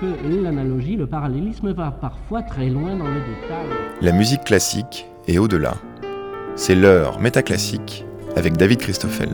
que l'analogie, le parallélisme va parfois très loin dans le détail. La musique classique est au-delà. C'est l'heure métaclassique avec David Christoffel.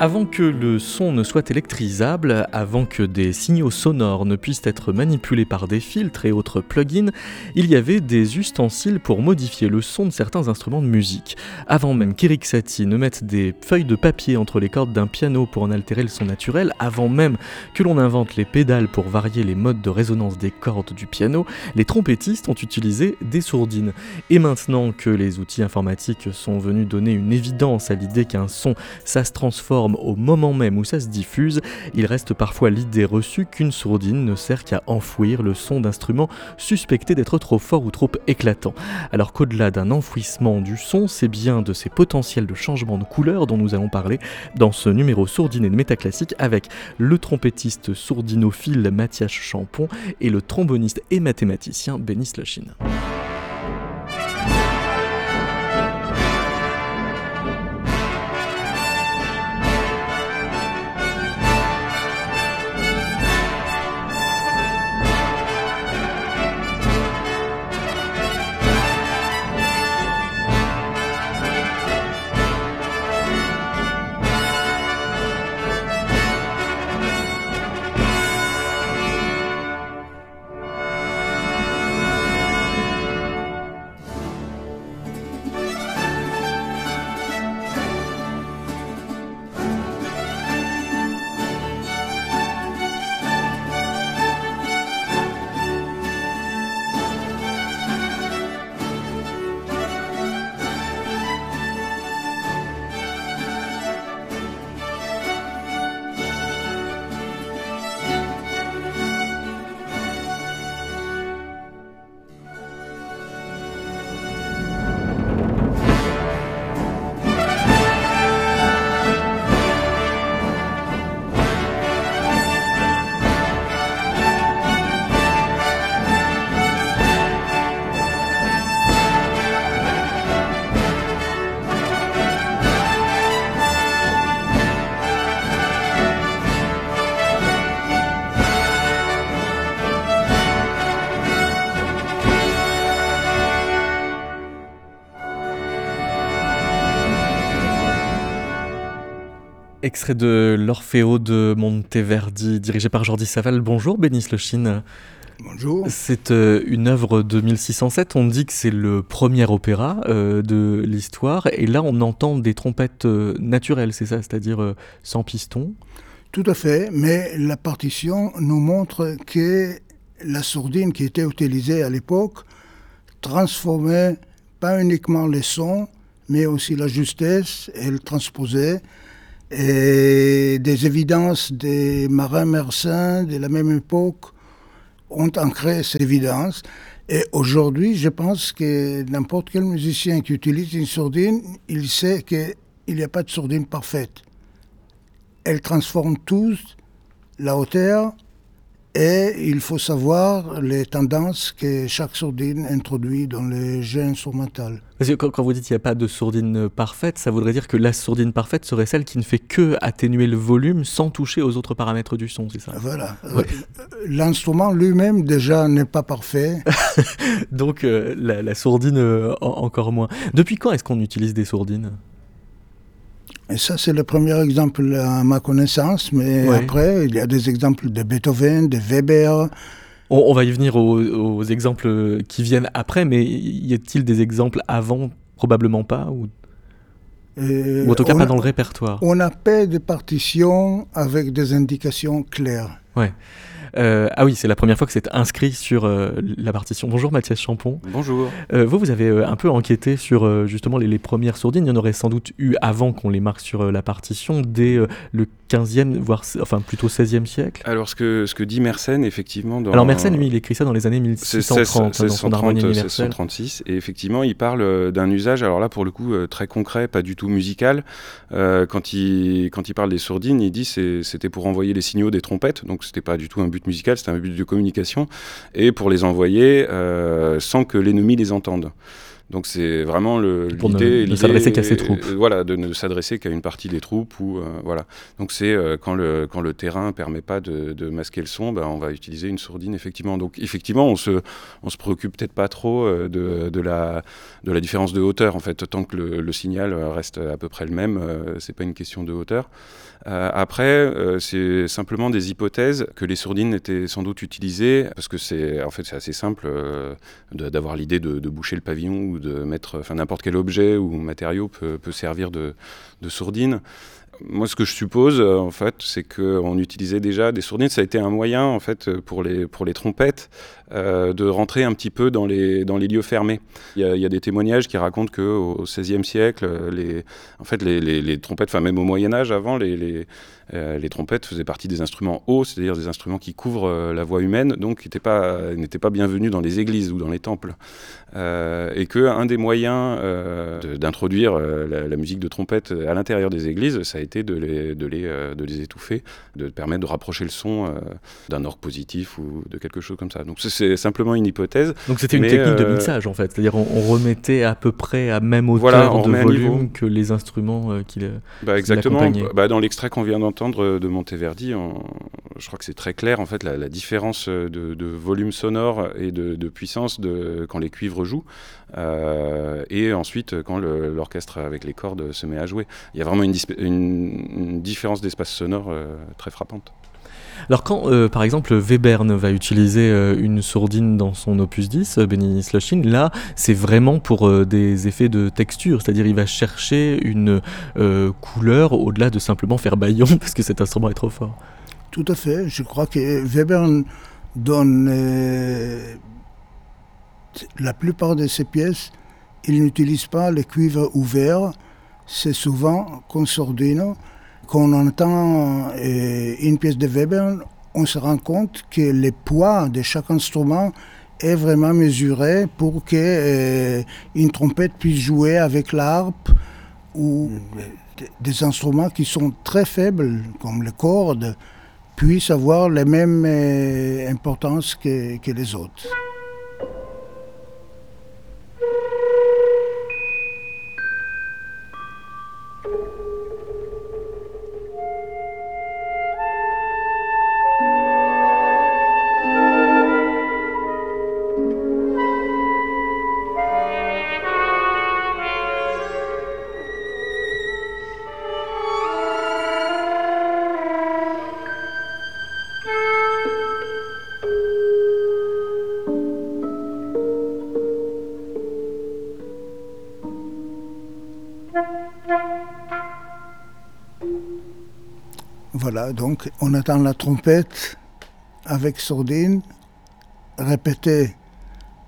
Avant que le son ne soit électrisable, avant que des signaux sonores ne puissent être manipulés par des filtres et autres plugins, il y avait des ustensiles pour modifier le son de certains instruments de musique. Avant même qu'Eric Satie ne mette des feuilles de papier entre les cordes d'un piano pour en altérer le son naturel, avant même que l'on invente les pédales pour varier les modes de résonance des cordes du piano, les trompettistes ont utilisé des sourdines. Et maintenant que les outils informatiques sont venus donner une évidence à l'idée qu'un son, ça se transforme au moment même où ça se diffuse, il reste parfois l'idée reçue qu'une sourdine ne sert qu'à enfouir le son d'instruments suspectés d'être trop forts ou trop éclatants. Alors qu'au-delà d'un enfouissement du son, c'est bien de ces potentiels de changement de couleur dont nous allons parler dans ce numéro sourdiné de métaclassique avec le trompettiste sourdinophile Mathias Champon et le tromboniste et mathématicien Benny Slushin. Extrait de l'Orfeo de Monteverdi, dirigé par Jordi Saval. Bonjour, Bénis Le Chine. Bonjour. C'est euh, une œuvre de 1607. On dit que c'est le premier opéra euh, de l'histoire. Et là, on entend des trompettes euh, naturelles, c'est ça? C'est-à-dire sans piston? Tout à fait. Mais la partition nous montre que la sourdine qui était utilisée à l'époque transformait pas uniquement les sons, mais aussi la justesse. Elle transposait et des évidences des marins mersins de la même époque ont ancré cette évidence. Et aujourd'hui, je pense que n'importe quel musicien qui utilise une sourdine, il sait qu'il n'y a pas de sourdine parfaite. Elle transforme tous la hauteur et il faut savoir les tendances que chaque sourdine introduit dans les jeux instrumentaux. Parce que quand, vous dites qu'il n'y a pas de sourdine parfaite, ça voudrait dire que la sourdine parfaite serait celle qui ne fait que atténuer le volume sans toucher aux autres paramètres du son, c'est ça? Voilà. Euh, l'instrument lui-même déjà n'est pas parfait. Donc euh, la, sourdine euh, encore moins. Depuis quand est-ce qu'on utilise des sourdines? Et ça, c'est le premier exemple à ma connaissance, mais après, il y a des exemples de Beethoven, de Weber. On, va y venir aux, exemples qui viennent après, mais y a-t-il des exemples avant? Probablement pas ou... ou en tout cas pas dans le répertoire. On a pas de partition avec des indications claires. Ouais. Euh, ah oui, c'est la première fois que c'est inscrit sur euh, la partition. Bonjour Mathias Champon. Bonjour. Euh, vous, vous avez un peu enquêté sur justement les, premières sourdines. Il y en aurait sans doute eu avant qu'on les marque sur la partition, dès le 15e, voire enfin plutôt 16e siècle. Alors ce que, ce que dit Mersenne, effectivement... Dans... Alors Mersenne, lui, il écrit ça dans les années 1630, 1636, et effectivement, il parle d'un usage, alors là, pour le coup, très concret, pas du tout musical. quand, il, quand il parle des sourdines, il dit c'était pour envoyer les signaux des trompettes, donc c'était pas du tout un but musical, c'était un but de communication, et pour les envoyer euh, sans que l'ennemi les entende. Donc c'est vraiment l'idée de s'adresser qu'à ses troupes. voilà, de ne s'adresser qu'à une partie des troupes ou voilà. Donc c'est quand le quand le terrain permet pas de, de masquer le son, ben, on va utiliser une sourdine effectivement. Donc effectivement, on se on se préoccupe peut-être pas trop de, de la de la différence de hauteur en fait, tant que le, le signal reste à peu près le même, c'est pas une question de hauteur. Euh, après, euh, c'est simplement des hypothèses que les sourdines étaient sans doute utilisées, parce que c'est en fait c'est assez simple euh, d'avoir l'idée de, boucher le pavillon ou de mettre, enfin n'importe quel objet ou matériau peut, peut servir de, de sourdine moi, ce que je suppose, en fait, c'est qu'on utilisait déjà des sourdines. Ça a été un moyen, en fait, pour les, pour les trompettes, euh, de rentrer un petit peu dans les, dans les lieux fermés. Il y, a, des témoignages qui racontent qu'au XVIe siècle, les, en fait, les, trompettes, enfin même au Moyen Âge, avant, les, euh, les trompettes faisaient partie des instruments hauts, c'est-à-dire des instruments qui couvrent la voix humaine, donc n'étaient pas, pas bienvenus dans les églises ou dans les temples. et qu'un des moyens d'introduire la, musique de trompette à l'intérieur des églises, ça a été de les, de les, euh, de les étouffer, de permettre de rapprocher le son euh, d'un orgue positif ou de quelque chose comme ça. Donc simplement une hypothèse. Donc c'était une technique de euh, mixage en fait, c'est-à-dire on, remettait à peu près à même hauteur de volume que les instruments qui bah, Exactement. Bah, dans l'extrait qu'on vient d'entendre de Monteverdi, je crois que c'est très clair en fait la, différence de, volume sonore et de, de, puissance de, quand les cuivres jouent. et ensuite quand l'orchestre avec les cordes se met à jouer. Il y a vraiment une, une, différence d'espace sonore euh, très frappante. Alors quand, euh, par exemple, Webern va utiliser euh, une sourdine dans son opus 10, Benny Slushin, là, c'est vraiment pour des effets de texture, c'est-à-dire il va chercher une couleur au-delà de simplement faire baillon, parce que cet instrument est trop fort. Tout à fait, je crois que Webern donne la plupart de ses pièces, il n'utilise pas les cuivres ouverts, c'est souvent con sordino. Quand on entend euh, une pièce de Weber, on se rend compte que le poids de chaque instrument est vraiment mesuré pour que euh, une trompette puisse jouer avec l'harpe ou des instruments qui sont très faibles, comme les cordes, puissent avoir la même euh, importance que, que les autres. Voilà, donc on attend la trompette avec sourdine, répétée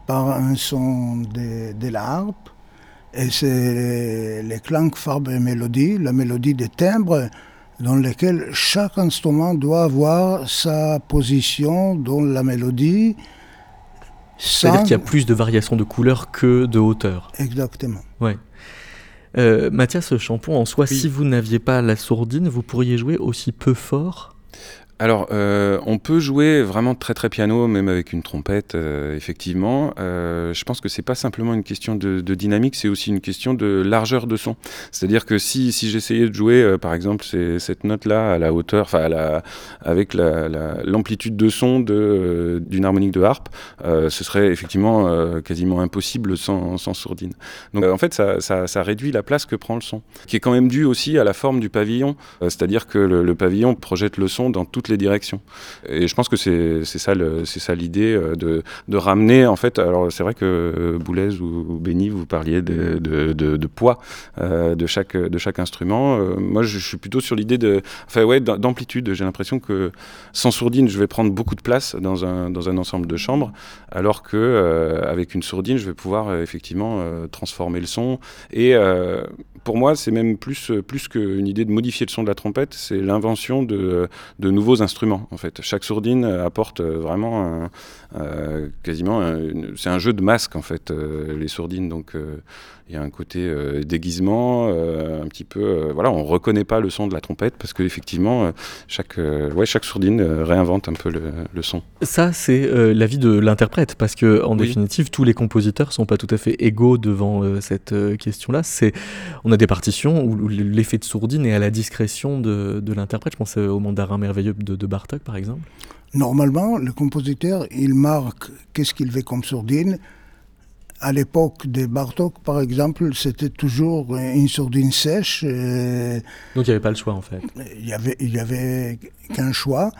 par un son de, de la harpe, et c'est les clangs, farbes et mélodies, la mélodie des timbres, dans lesquels chaque instrument doit avoir sa position dans la mélodie. C'est-à-dire qu'il y a plus de variations de couleurs que de hauteur. Exactement. Ouais. Euh, Mathias Champon, en soi, si vous n'aviez pas la sourdine, vous pourriez jouer aussi peu fort? Alors, euh, on peut jouer vraiment très très piano, même avec une trompette, euh, effectivement. Euh, je pense que c'est pas simplement une question de, dynamique, c'est aussi une question de largeur de son. C'est-à-dire que si, si j'essayais de jouer, par exemple, cette note-là à la hauteur, enfin avec l'amplitude de son d'une harmonique de harpe, ce serait effectivement quasiment impossible sans, sourdine. Donc, en fait, ça, ça, réduit la place que prend le son, qui est quand même dû aussi à la forme du pavillon. C'est-à-dire que le pavillon projette le son dans toute les directions. Et je pense que c'est ça, l'idée euh, de, ramener, en fait, alors c'est vrai que euh, Boulez ou, Benny, vous parliez de, poids euh, de, chaque, instrument. moi, je, suis plutôt sur l'idée d'amplitude. J'ai l'impression que sans sourdine, je vais prendre beaucoup de place dans un, dans un ensemble de chambres, alors que avec une sourdine, je vais pouvoir effectivement transformer le son. Et pour moi, c'est même plus, plus qu'une idée de modifier le son de la trompette, c'est l'invention de, de nouveaux instruments en fait. Chaque sourdine apporte vraiment quasiment c'est un jeu de masque en fait les sourdines donc il y a un côté euh, déguisement, euh, un petit peu. Euh, voilà, on reconnaît pas le son de la trompette parce qu'effectivement, chaque, ouais, chaque sourdine réinvente un peu le, son. Ça, c'est l'avis de l'interprète parce que, en définitive, tous les compositeurs sont pas tout à fait égaux devant cette question-là. C'est, on a des partitions où l'effet de sourdine est à la discrétion de, de l'interprète. Je pense au mandarin merveilleux de, de Bartok, par exemple. Normalement, le compositeur, il marque qu'est-ce qu'il veut comme sourdine à l'époque de Bartok, par exemple, c'était toujours une sourdine sèche. Euh, Donc il n'y avait pas le choix en fait. Il n'y avait, il y avait qu'un choix.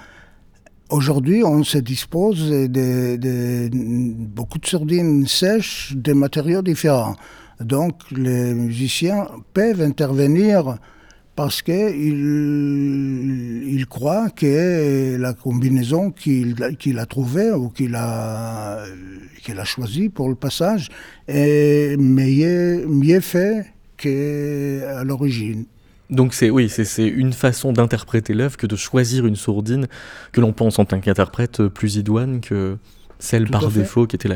Aujourd'hui, on se dispose de, beaucoup de sourdines sèches, de matériaux différents. Donc les musiciens peuvent intervenir parce qu'il il croit que la combinaison qu'il a trouvée ou qu'il a, a choisie pour le passage est mieux, mieux fait qu'à l'origine. Donc c'est oui, c'est une façon d'interpréter l'œuvre que de choisir une sourdine que l'on pense en tant qu'interprète plus idoine que celle par défaut qui était.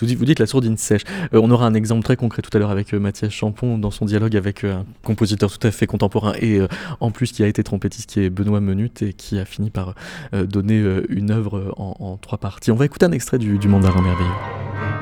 Vous dites, vous dites la sourdine sèche. Euh, on aura un exemple très concret tout à l'heure avec euh, Mathias Champon dans son dialogue avec euh, un compositeur tout à fait contemporain et en plus qui a été trompettiste qui est Benoît Menut et qui a fini par donner une œuvre en, trois parties. On va écouter un extrait du, du Mandarin merveilleux.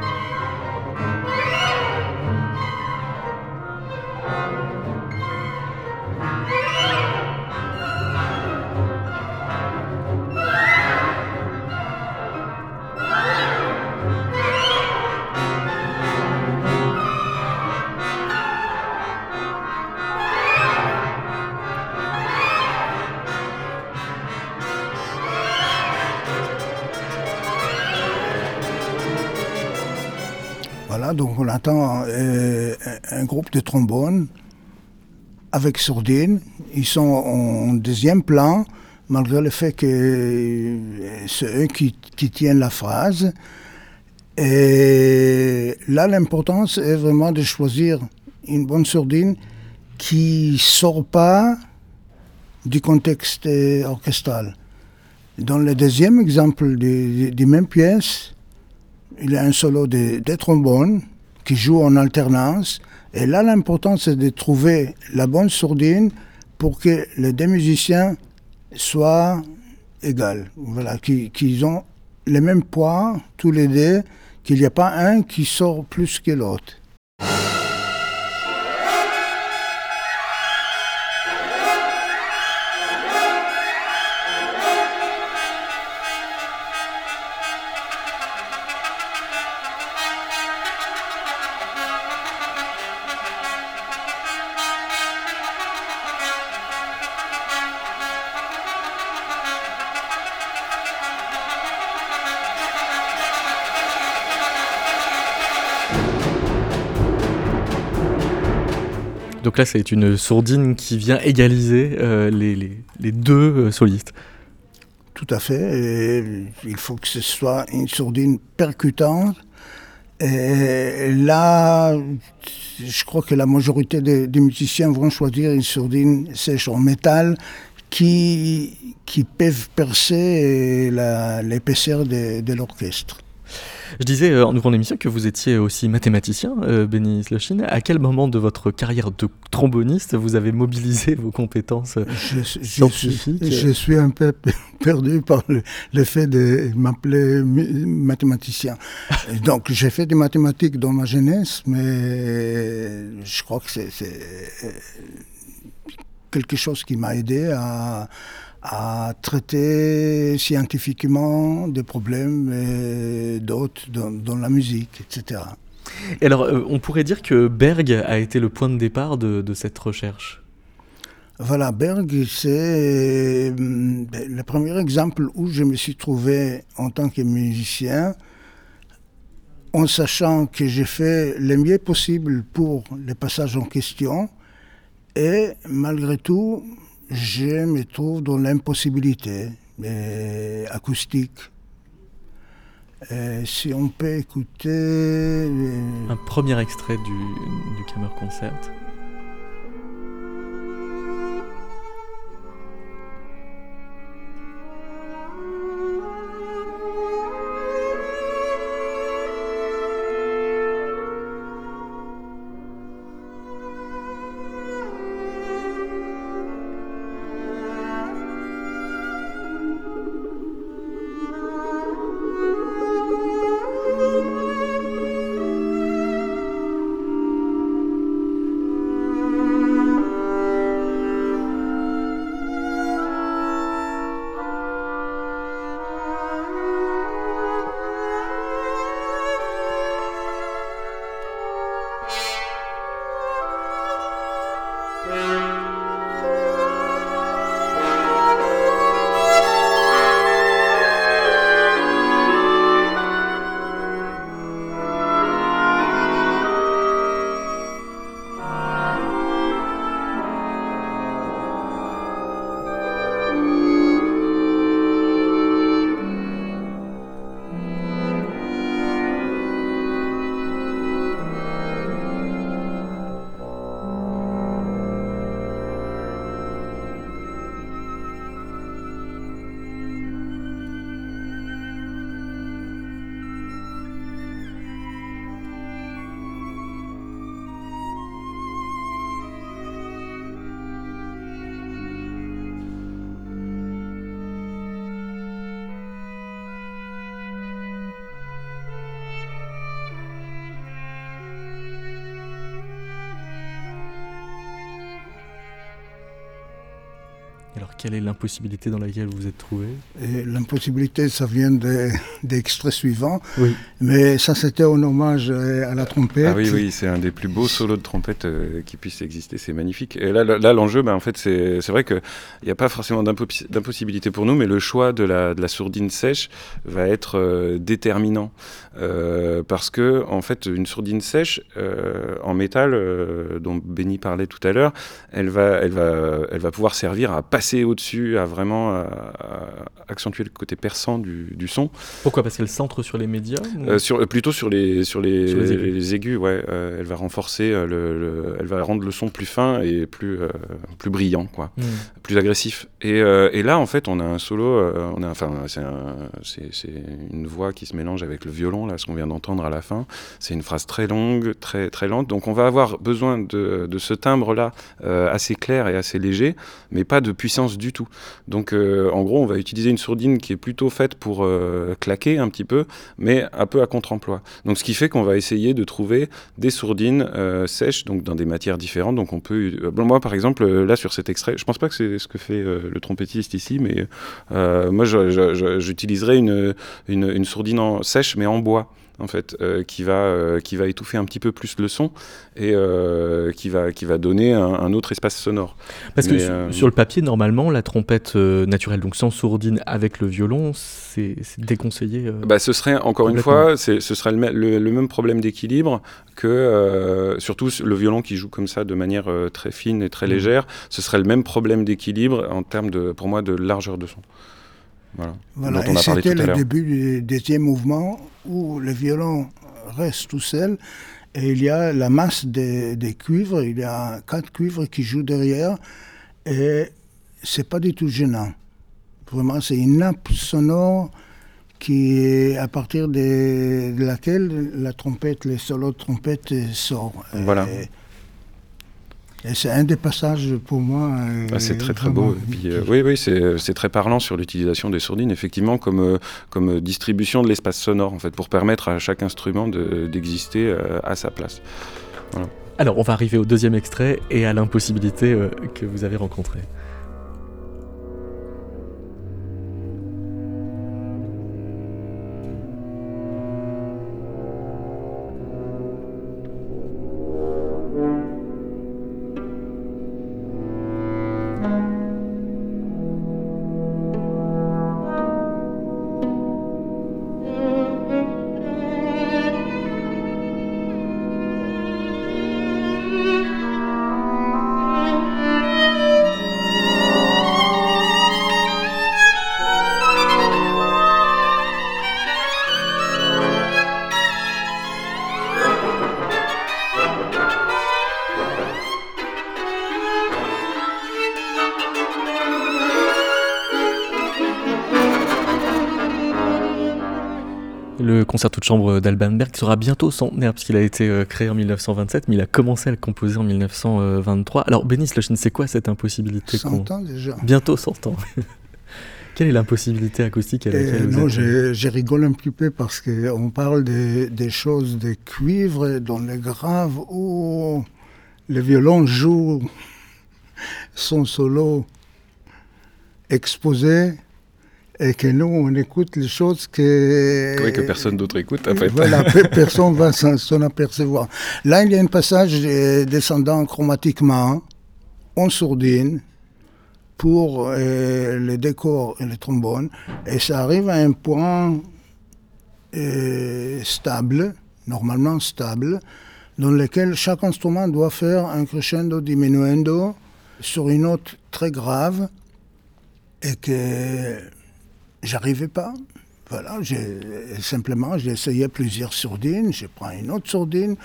Donc on attend euh, un groupe de trombones avec sourdine. Ils sont en deuxième plan, malgré le fait que euh, c'est eux qui, tiennent la phrase. Et là, l'importance est vraiment de choisir une bonne sourdine qui ne sort pas du contexte orchestral. Dans le deuxième exemple des mêmes pièces, il y a un solo de, de trombone qui joue en alternance. Et là, l'important, c'est de trouver la bonne sourdine pour que les deux musiciens soient égaux. Voilà, qu'ils ont le même poids, tous les deux, qu'il n'y a pas un qui sort plus que l'autre. Là, c'est une sourdine qui vient égaliser euh, les, deux euh, solistes. Tout à fait. il faut que ce soit une sourdine percutante. Et là, je crois que la majorité des, musiciens vont choisir une sourdine sèche en métal qui, qui peuvent percer l'épaisseur de l'orchestre. Je disais euh, en ouvrant l'émission que vous étiez aussi mathématicien, euh, Benny Sloshin. À quel moment de votre carrière de tromboniste vous avez mobilisé vos compétences euh, je, scientifiques je, suis un peu perdu par le, fait de m'appeler mathématicien. Donc j'ai fait des mathématiques dans ma jeunesse, mais je crois que c'est quelque chose qui m'a aidé à à traiter scientifiquement des problèmes d'autres dans, la musique, etc. Et alors, euh, on pourrait dire que Berg a été le point de départ de, cette recherche? Voilà, Berg, c'est euh, le premier exemple où je me suis trouvé en tant que musicien, en sachant que j'ai fait le mieux possible pour le passage en question, et malgré tout, je me trouve dans l'impossibilité acoustique. si on peut écouter... Euh, Un premier extrait du, du Concert. Quelle est l'impossibilité dans laquelle vous êtes trouvé? L'impossibilité, ça vient des, extraits suivants. Oui. Mais ça, c'était en hommage à la trompette. Ah oui, oui, c'est un des plus beaux solos de trompette euh, qui puissent exister. C'est magnifique. Et là, là l'enjeu, bah, en fait, c'est vrai qu'il n'y a pas forcément d'impossibilité pour nous, mais le choix de la, de la sourdine sèche va être euh, déterminant. Euh, parce que, en fait, une sourdine sèche en métal, dont Benny parlait tout à l'heure, elle va, elle, va, elle va pouvoir servir à passer au-dessus, à vraiment accentuer le côté perçant du, du son. Pourquoi? Parce qu'elle centre sur les médias sur, Plutôt sur les, sur les, les aigus. ouais. elle va renforcer, le, elle va rendre le son plus fin et plus, plus brillant, quoi, hmm. plus agressif. Et, et, là, en fait, on a un solo, on a, enfin, c'est une voix qui se mélange avec le violon, là, ce qu'on vient d'entendre à la fin. C'est une phrase très longue, très, très lente. Donc, on va avoir besoin de, de ce timbre-là assez clair et assez léger, mais pas de puissance tout. Donc euh, en gros, on va utiliser une sourdine qui est plutôt faite pour euh, claquer un petit peu, mais un peu à contre-emploi. Donc ce qui fait qu'on va essayer de trouver des sourdines euh, sèches, donc dans des matières différentes. Donc on peut, moi par exemple, là sur cet extrait, je pense pas que c'est ce que fait le trompettiste ici, mais moi j'utiliserais une, une, une, sourdine en, sèche mais en bois en fait, euh, qui, va, euh, qui va étouffer un petit peu plus le son et euh, qui, va, qui va donner un, autre espace sonore. Parce que sur, le papier, normalement, la trompette naturelle, donc sans sourdine avec le violon, c'est déconseillé. Bah, ce serait, encore une fois, ce serait le, même problème d'équilibre que, surtout le violon qui joue comme ça de manière très fine et très mmh. légère, ce serait le même problème d'équilibre en termes, de, pour moi, de largeur de son. Voilà. et c'était le début du deuxième mouvement où le violon reste tout seul et il y a la masse des, cuivres, il y a quatre cuivres qui jouent derrière et c'est pas du tout gênant. Vraiment, c'est une nappe sonore qui est à partir de, laquelle la trompette, les solos de trompette sortent. Voilà. Et c'est un des passages pour moi. Ah, c'est très très beau. Euh, oui, oui, c'est très parlant sur l'utilisation des sourdines, effectivement, comme, euh, comme distribution de l'espace sonore, en fait, pour permettre à chaque instrument d'exister euh, à sa place. Alors, on va arriver au deuxième extrait et à l'impossibilité que vous avez rencontrée. Concerto de chambre d'Alban Berg qui sera bientôt centenaire puisqu'il a été euh, créé en 1927 mais il a commencé à le composer en 1923. Alors Bénis ne c'est quoi cette impossibilité 100 ans déjà. Bientôt 100 ans. Quelle est l'impossibilité acoustique à laquelle vous Non, je, rigole un petit peu parce qu'on parle des, des, choses de cuivre dans les graves où le violon joue son solo exposé et que nous, on écoute les choses que... Oui, que personne d'autre écoute, en fait. Voilà, personne va s'en apercevoir. Là, il y a un passage descendant chromatiquement, en sourdine, pour euh, les décors et les trombones, et ça arrive à un point euh, stable, normalement stable, dans lequel chaque instrument doit faire un crescendo diminuendo sur une note très grave, et que J'arrivais pas. Voilà, simplement, j'ai essayé plusieurs sourdines, je prends une autre sourdine.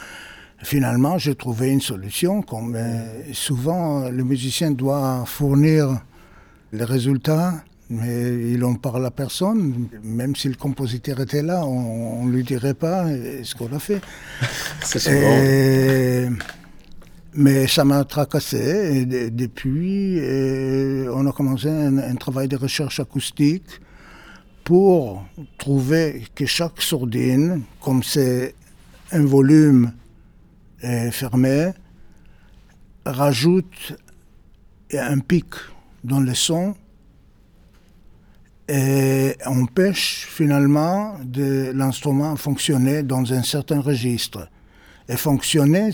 Finalement, j'ai trouvé une solution. Comme souvent, le musicien doit fournir les résultats, mais il en parle à personne. Même si le compositeur était là, on ne lui dirait pas ce qu'on a fait. C'est souvent. mais ça m'a tracassé. Et depuis, on a commencé un travail de recherche acoustique pour trouver que chaque sourdine, comme c'est un volume fermé, rajoute un pic dans le son et empêche finalement de l'instrument fonctionner dans un certain registre. Et fonctionner,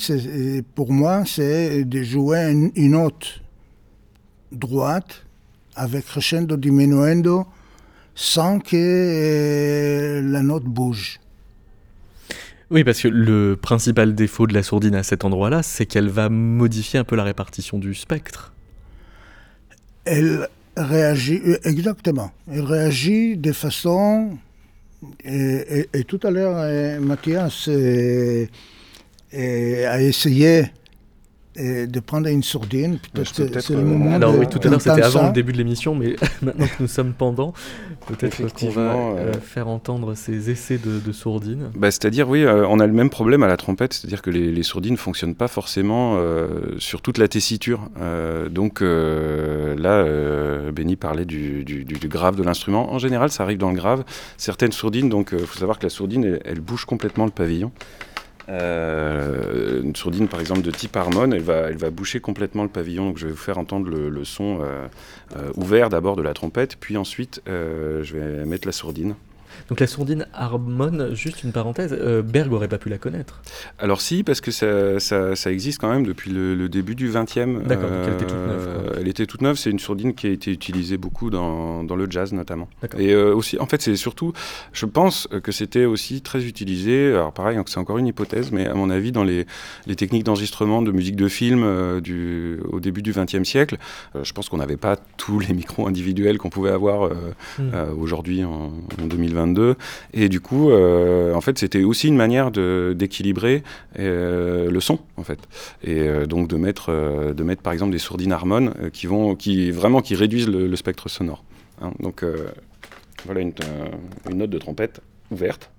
pour moi, c'est de jouer une, une note droite avec crescendo diminuendo sans que euh, la note bouge. Oui, parce que le principal défaut de la sourdine à cet endroit-là, c'est qu'elle va modifier un peu la répartition du spectre. Elle réagit, euh, exactement. Elle réagit de façon. Et, tout à l'heure, euh, Mathias a essayé de prendre une sourdine. Peut-être c'est le moment. Alors oui, tout à l'heure c'était avant le début de l'émission, mais maintenant que nous sommes pendant, peut-être qu'on va euh, euh, faire entendre ces essais de, de sourdine. Bah, c'est-à-dire, oui, euh, on a le même problème à la trompette, c'est-à-dire que les, sourdines ne fonctionnent pas forcément sur toute la tessiture. donc là, Benny parlait du, du, du, grave de l'instrument. En général, ça arrive dans le grave. Certaines sourdines, donc il faut savoir que la sourdine, elle bouge complètement le pavillon. Euh, une sourdine par exemple de type Harmon, elle va, elle va boucher complètement le pavillon. Donc je vais vous faire entendre le, son euh, euh, ouvert d'abord de la trompette, puis ensuite je vais mettre la sourdine. Donc la sourdine Harmon, juste une parenthèse, euh, Berg aurait pas pu la connaître. Alors si, parce que ça, ça, existe quand même depuis le, début du 20e. D'accord, donc elle était toute neuve. Euh, elle était toute neuve, c'est une sourdine qui a été utilisée beaucoup dans, dans le jazz notamment. Et euh, aussi, en fait, c'est surtout, je pense que c'était aussi très utilisé, alors pareil, c'est encore une hypothèse, mais à mon avis, dans les, les techniques d'enregistrement de musique de film du, au début du 20e siècle, je pense qu'on n'avait pas tous les micros individuels qu'on pouvait avoir hmm. aujourd'hui en, en 2022 et du coup, euh, en fait, c'était aussi une manière d'équilibrer euh, le son, en fait. Et euh, donc de mettre, de mettre, par exemple, des sourdines harmones qui vont, qui vraiment, qui réduisent le, spectre sonore. Hein. donc voilà une, une note de trompette ouverte.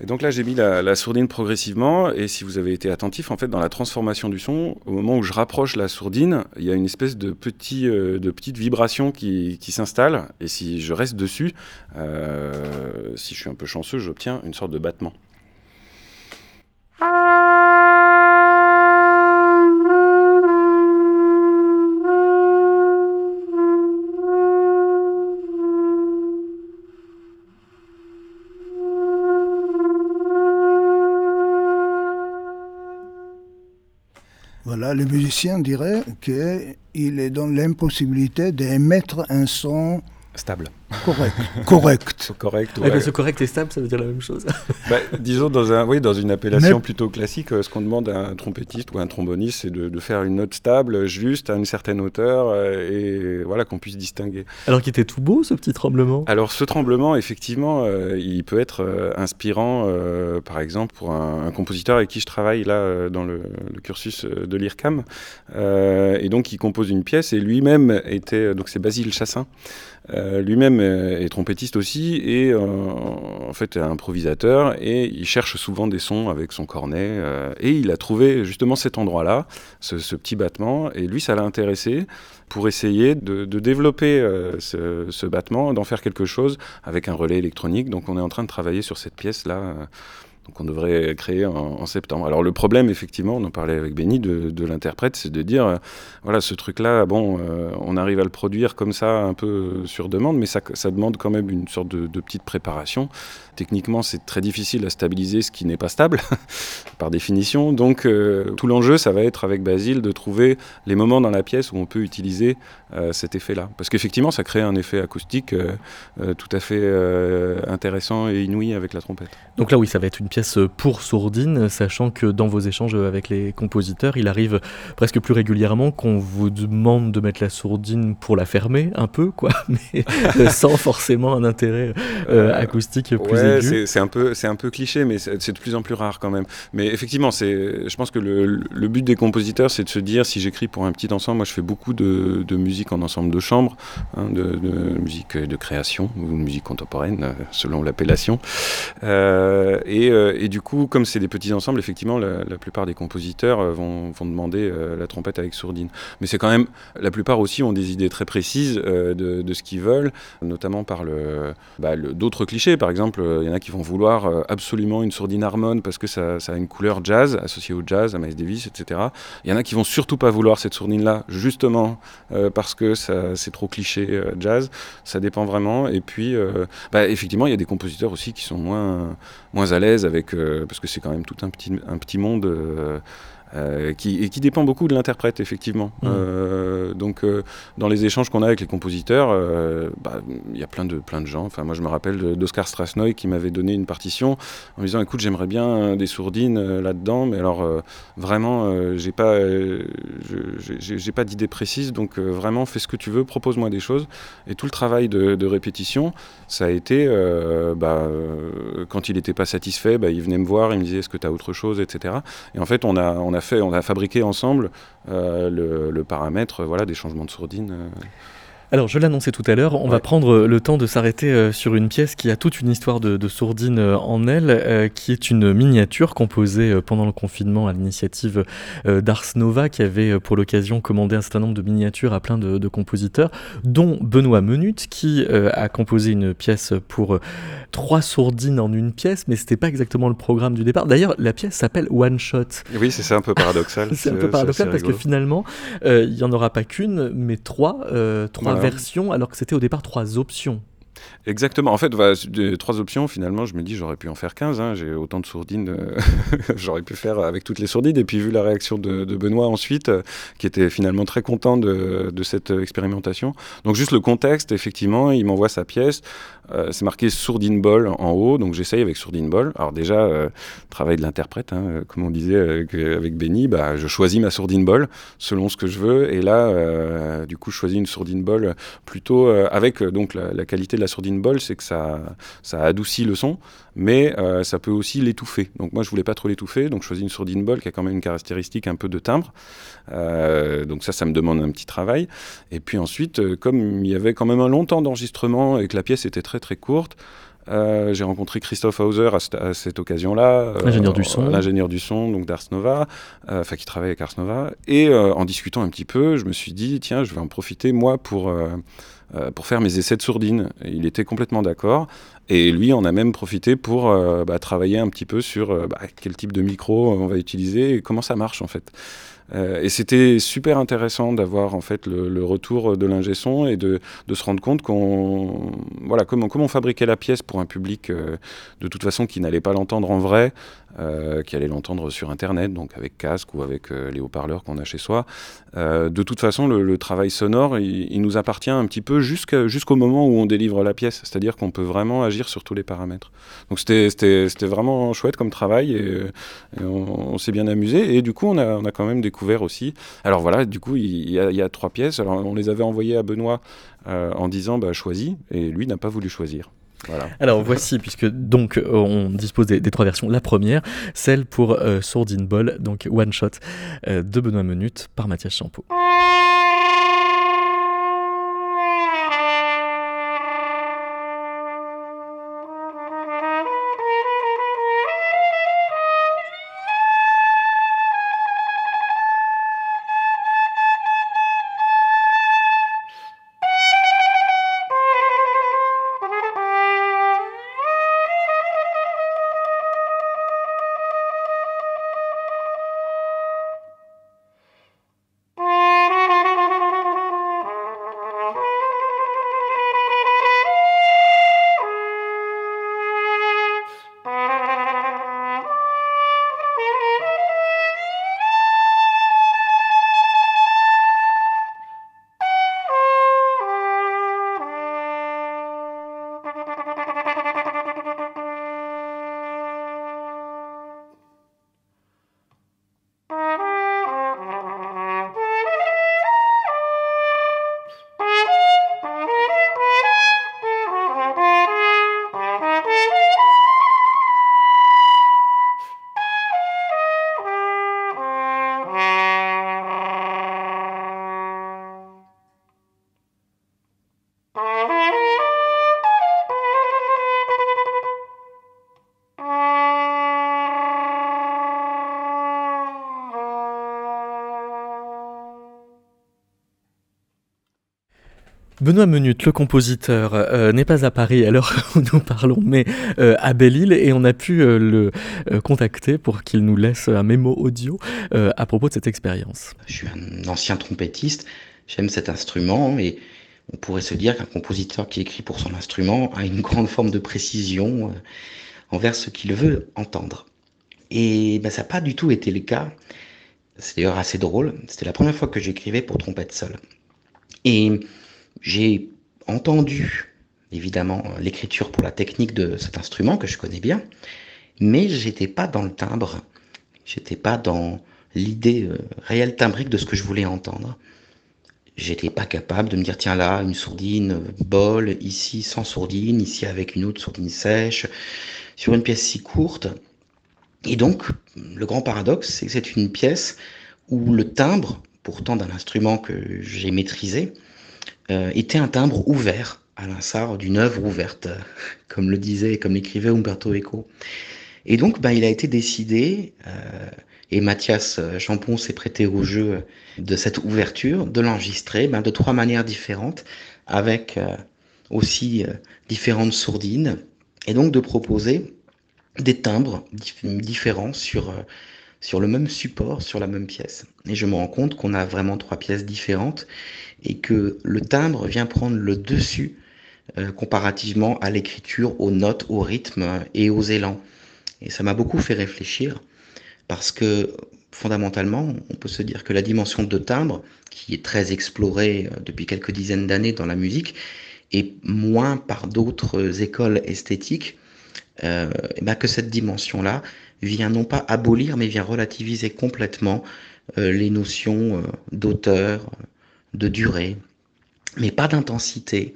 Et donc là, j'ai mis la, sourdine progressivement, et si vous avez été attentif, en fait, dans la transformation du son, au moment où je rapproche la sourdine, il y a une espèce de, petit, euh, de petite vibration qui, qui s'installe, et si je reste dessus, euh, si je suis un peu chanceux, j'obtiens une sorte de battement. Voilà, le musicien dirait qu'il est dans l'impossibilité d'émettre un son stable. Correct. correct. correct. Ouais. ce correct et stable, ça veut dire la même chose. Bah, disons, dans, un, oui, dans une appellation plutôt classique, euh, ce qu'on demande à un trompettiste ou à un tromboniste, c'est de, faire une note stable, juste, à une certaine hauteur, euh, et voilà, qu'on puisse distinguer. Alors qu'il était tout beau, ce petit tremblement Alors, ce tremblement, effectivement, euh, il peut être inspirant, par exemple, pour un, compositeur avec qui je travaille là, dans le, cursus de l'IRCAM. et donc, il compose une pièce, et lui-même était, donc c'est Basile Chassin, lui-même est trompettiste aussi et euh, en fait improvisateur et il cherche souvent des sons avec son cornet euh, et il a trouvé justement cet endroit-là, ce, petit battement et lui ça l'a intéressé pour essayer de, développer euh, ce, ce, battement, d'en faire quelque chose avec un relais électronique. Donc on est en train de travailler sur cette pièce-là donc on devrait créer en, septembre. Alors le problème, effectivement, on en parlait avec Benny, de, l'interprète, c'est de dire, euh, voilà, ce truc-là, bon, euh, on arrive à le produire comme ça, un peu sur demande, mais ça, demande quand même une sorte de, petite préparation. Techniquement, c'est très difficile à stabiliser ce qui n'est pas stable, par définition. Donc, euh, tout l'enjeu, ça va être avec Basile de trouver les moments dans la pièce où on peut utiliser euh, cet effet-là. Parce qu'effectivement, ça crée un effet acoustique euh, tout à fait intéressant et inouï avec la trompette. Donc là, oui, ça va être une pièce pour sourdine, sachant que dans vos échanges avec les compositeurs, il arrive presque plus régulièrement qu'on vous demande de mettre la sourdine pour la fermer, un peu, quoi, mais sans forcément un intérêt acoustique plus c'est un peu, c'est un peu cliché, mais c'est de plus en plus rare quand même. Mais effectivement, c'est, je pense que le, but des compositeurs, c'est de se dire, si j'écris pour un petit ensemble, moi je fais beaucoup de, musique en ensemble de chambre, hein, de, musique de création ou musique contemporaine, euh, selon l'appellation. Euh, et et, du coup, comme c'est des petits ensembles, effectivement, la, plupart des compositeurs vont, vont demander la trompette avec sourdine. Mais c'est quand même, la plupart aussi ont des idées très précises de, ce qu'ils veulent, notamment par bah, le, d'autres clichés. Par exemple, il y en a qui vont vouloir absolument une sourdine harmone parce que ça, ça, a une couleur jazz, associée au jazz, à Miles Davis, etc. Il y en a qui vont surtout pas vouloir cette sourdine-là, justement parce que c'est trop cliché jazz. Ça dépend vraiment. Et puis, bah, effectivement, il y a des compositeurs aussi qui sont moins, moins à l'aise euh, parce que c'est quand même tout un petit, un petit monde. Euh, qui, et qui dépend beaucoup de l'interprète, effectivement. Mmh. Euh, donc, euh, dans les échanges qu'on a avec les compositeurs, bah, il y a plein de, plein de gens. Enfin, moi, je me rappelle d'Oscar Strasnoy qui m'avait donné une partition en me disant Écoute, j'aimerais bien des sourdines là-dedans, mais alors, vraiment, j'ai pas, j'ai pas d'idée précise, donc vraiment, fais ce que tu veux, propose-moi des choses. Et tout le travail de, répétition, ça a été, bah, quand il n'était pas satisfait, bah, il venait me voir, il me disait Est-ce que tu as autre chose, etc. Et en fait, on a, on a on a fabriqué ensemble euh, le, paramètre voilà, des changements de sourdine. Euh. Alors, je l'annonçais tout à l'heure, on va prendre le temps de s'arrêter euh, sur une pièce qui a toute une histoire de, sourdine euh, en elle, euh, qui est une miniature composée pendant le confinement à l'initiative d'Ars Nova, qui avait pour l'occasion commandé un certain nombre de miniatures à plein de, compositeurs, dont Benoît Menut, qui a composé une pièce pour trois sourdines en une pièce, mais c'était pas exactement le programme du départ. D'ailleurs, la pièce s'appelle One Shot. Oui, c'est un peu paradoxal. c'est un peu paradoxal parce que finalement, il n'y en aura pas qu'une, mais trois, trois version alors que c'était au départ trois options. Exactement. En fait, trois options, finalement, je me dis, j'aurais pu en faire 15. Hein. J'ai autant de sourdines, euh, j'aurais pu faire avec toutes les sourdines. Et puis, vu la réaction de, Benoît ensuite, euh, qui était finalement très content de, cette expérimentation. Donc, juste le contexte, effectivement, il m'envoie sa pièce. Euh, c'est marqué sourdine ball en haut, donc j'essaye avec sourdine ball. Alors, déjà, travail de l'interprète, hein, comme on disait avec, avec Benny, bah, je choisis ma sourdine ball selon ce que je veux. Et là, du coup, je choisis une sourdine ball plutôt avec donc la, la qualité de la sourdine c'est que ça, ça adoucit le son, mais euh, ça peut aussi l'étouffer. Donc moi, je voulais pas trop l'étouffer, donc je choisis une sourdine bol qui a quand même une caractéristique un peu de timbre. Euh, donc ça, ça me demande un petit travail. Et puis ensuite, euh, comme il y avait quand même un long temps d'enregistrement et que la pièce était très très courte, j'ai rencontré Christophe Hauser à, cette occasion-là, l'ingénieur du son, l'ingénieur du son, donc d'Ars Nova, enfin qui travaille avec Ars Nova. Et en discutant un petit peu, je me suis dit tiens, je vais en profiter moi pour euh, pour faire mes essais de sourdine. il était complètement d'accord. Et lui en a même profité pour euh, bah, travailler un petit peu sur euh, bah, quel type de micro on va utiliser et comment ça marche en fait. Et c'était super intéressant d'avoir en fait le, retour de l'ingé son et de, se rendre compte qu'on voilà comment comment on la pièce pour un public de toute façon qui n'allait pas l'entendre en vrai, euh, qui allait l'entendre sur internet donc avec casque ou avec les haut-parleurs qu'on a chez soi. de toute façon le, travail sonore il, nous appartient un petit peu jusqu'au moment où on délivre la pièce, c'est-à-dire qu'on peut vraiment agir sur tous les paramètres. Donc c'était vraiment chouette comme travail et, on, s'est bien amusé et du coup on a, quand même des aussi. Alors voilà, du coup, il y, a, trois pièces. Alors on les avait envoyées à Benoît euh, en disant bah, choisis, et lui n'a pas voulu choisir. Alors voici, puisque donc euh, on dispose des, trois versions. La première, celle pour euh, Sourdine Ball, donc One Shot de Benoît Menut par Mathias Champeau. Benoît Menut, le compositeur, euh, n'est pas à Paris à l'heure où nous parlons, mais euh, à Belle-Île, et on a pu euh, le contacter pour qu'il nous laisse un mémo audio à propos de cette expérience. Je suis un ancien trompettiste, j'aime cet instrument, et on pourrait se dire qu'un compositeur qui écrit pour son instrument a une grande forme de précision envers ce qu'il veut entendre. Et ben, ça n'a pas du tout été le cas. C'est d'ailleurs assez drôle. C'était la première fois que j'écrivais pour trompette seule. J'ai entendu évidemment l'écriture pour la technique de cet instrument que je connais bien, mais j'étais pas dans le timbre, j'étais pas dans l'idée euh, réelle timbrique de ce que je voulais entendre. J'étais pas capable de me dire tiens là une sourdine bol, ici sans sourdine, ici avec une autre sourdine sèche, sur une pièce si courte. Et donc le grand paradoxe, c'est que c'est une pièce où le timbre, pourtant d'un instrument que j'ai maîtrisé, euh, était un timbre ouvert, à l'instar d'une œuvre ouverte, comme le disait, comme l'écrivait Umberto Eco. Et donc, bah, il a été décidé, euh, et Mathias Champon s'est prêté au jeu de cette ouverture, de l'enregistrer bah, de trois manières différentes, avec euh, aussi différentes sourdines, et donc de proposer des timbres différents sur, sur le même support, sur la même pièce. Et je me rends compte qu'on a vraiment trois pièces différentes et que le timbre vient prendre le dessus euh, comparativement à l'écriture, aux notes, au rythme et aux élans. Et ça m'a beaucoup fait réfléchir parce que fondamentalement, on peut se dire que la dimension de timbre, qui est très explorée euh, depuis quelques dizaines d'années dans la musique, et moins par d'autres écoles esthétiques, euh, ben que cette dimension-là vient non pas abolir, mais vient relativiser complètement euh, les notions d'auteur, de durée, mais pas d'intensité,